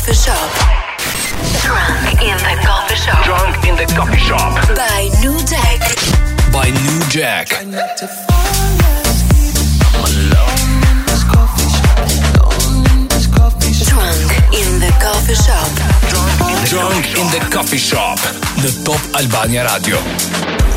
coffee shop. Drunk in the coffee shop. Drunk in the coffee shop. By New Jack. By New Jack. Drunk in the coffee shop. Drunk in the coffee shop. The Top Albania Radio.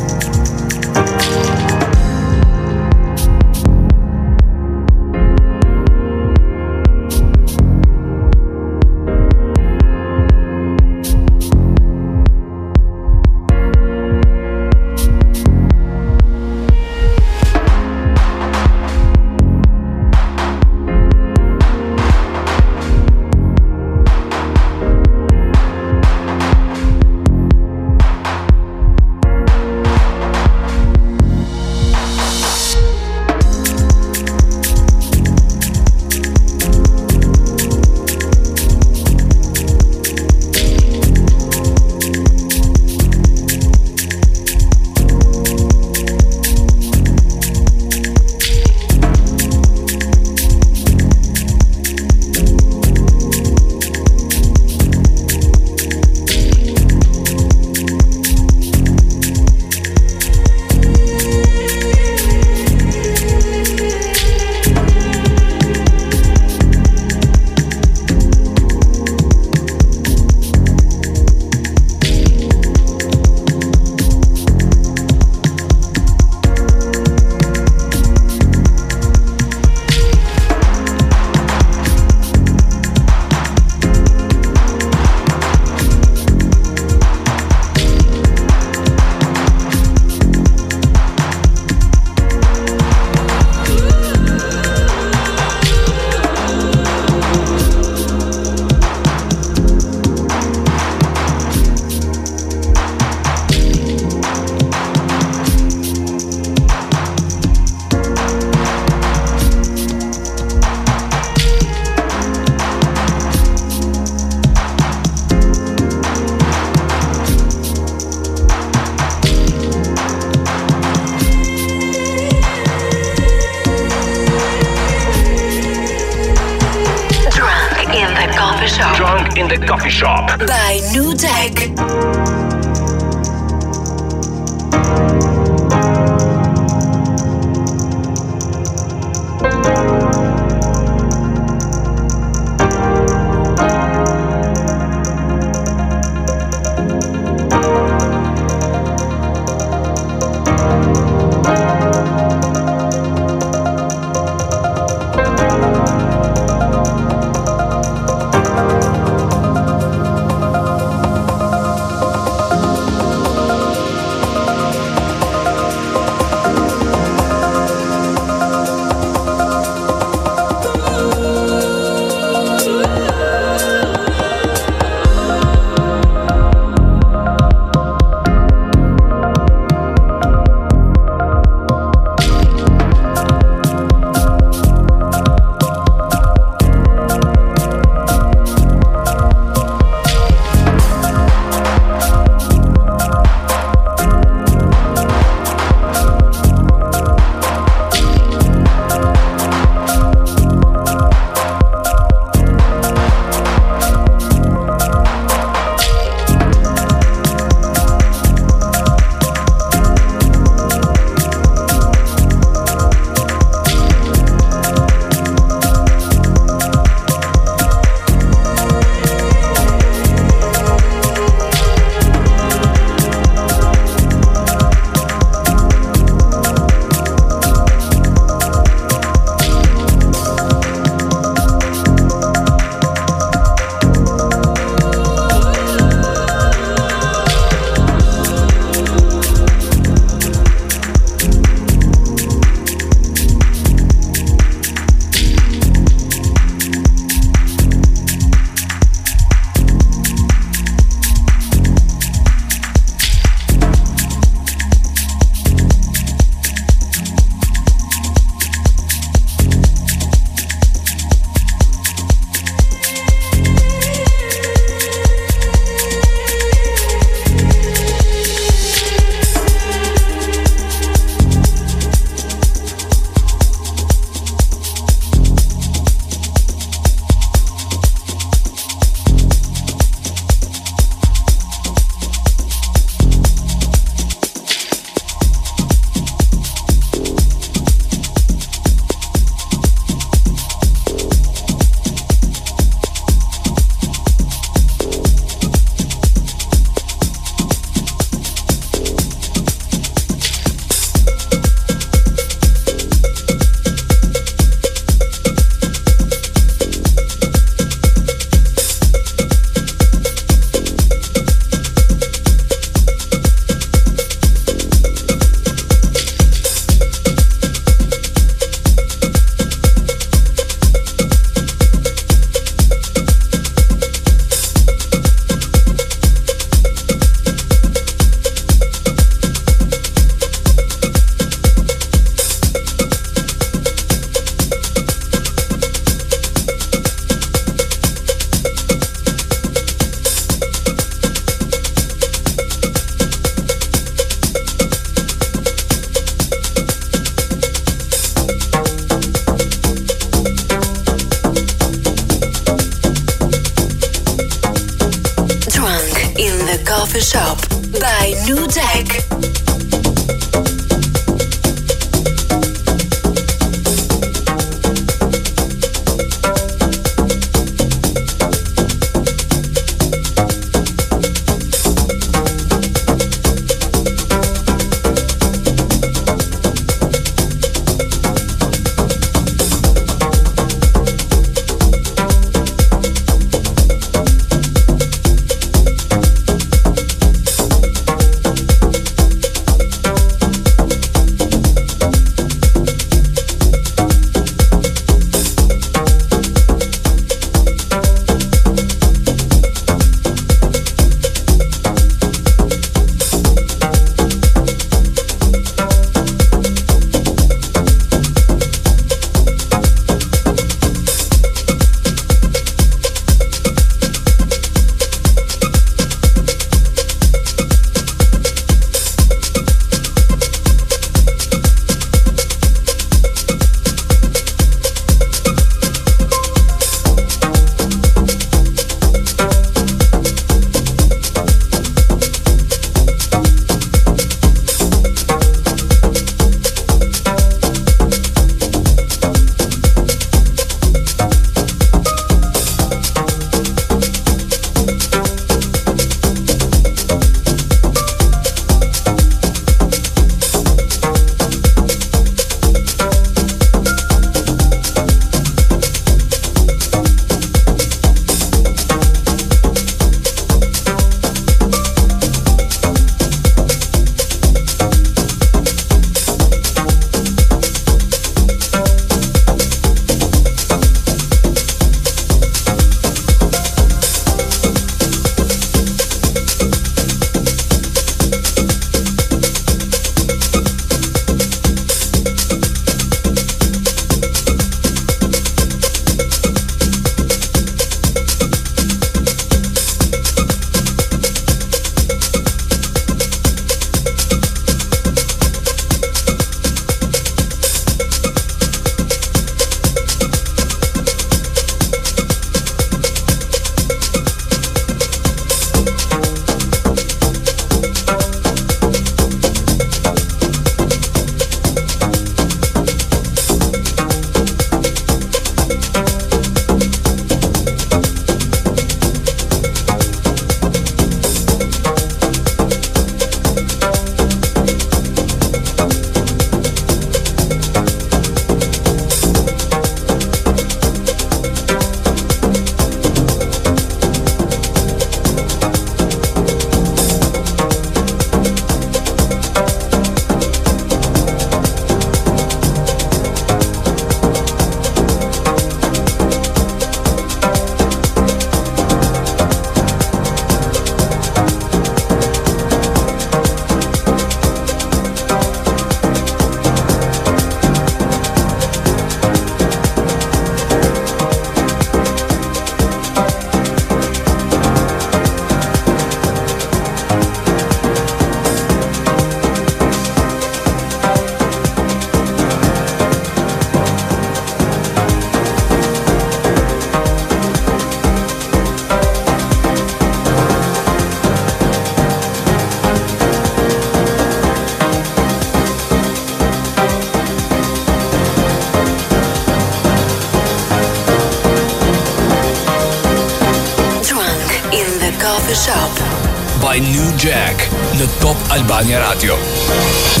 by New Jack në Top Albania Radio.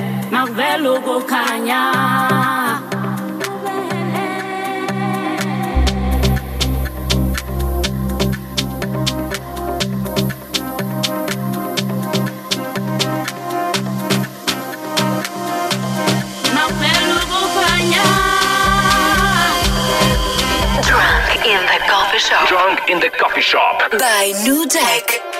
Drunk in the coffee shop. Drunk in the coffee shop. By Nu Jack.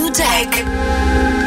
By New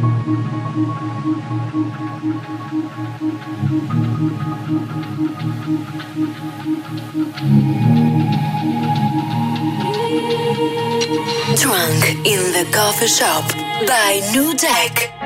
Drunk in the coffee shop by Nu Jack.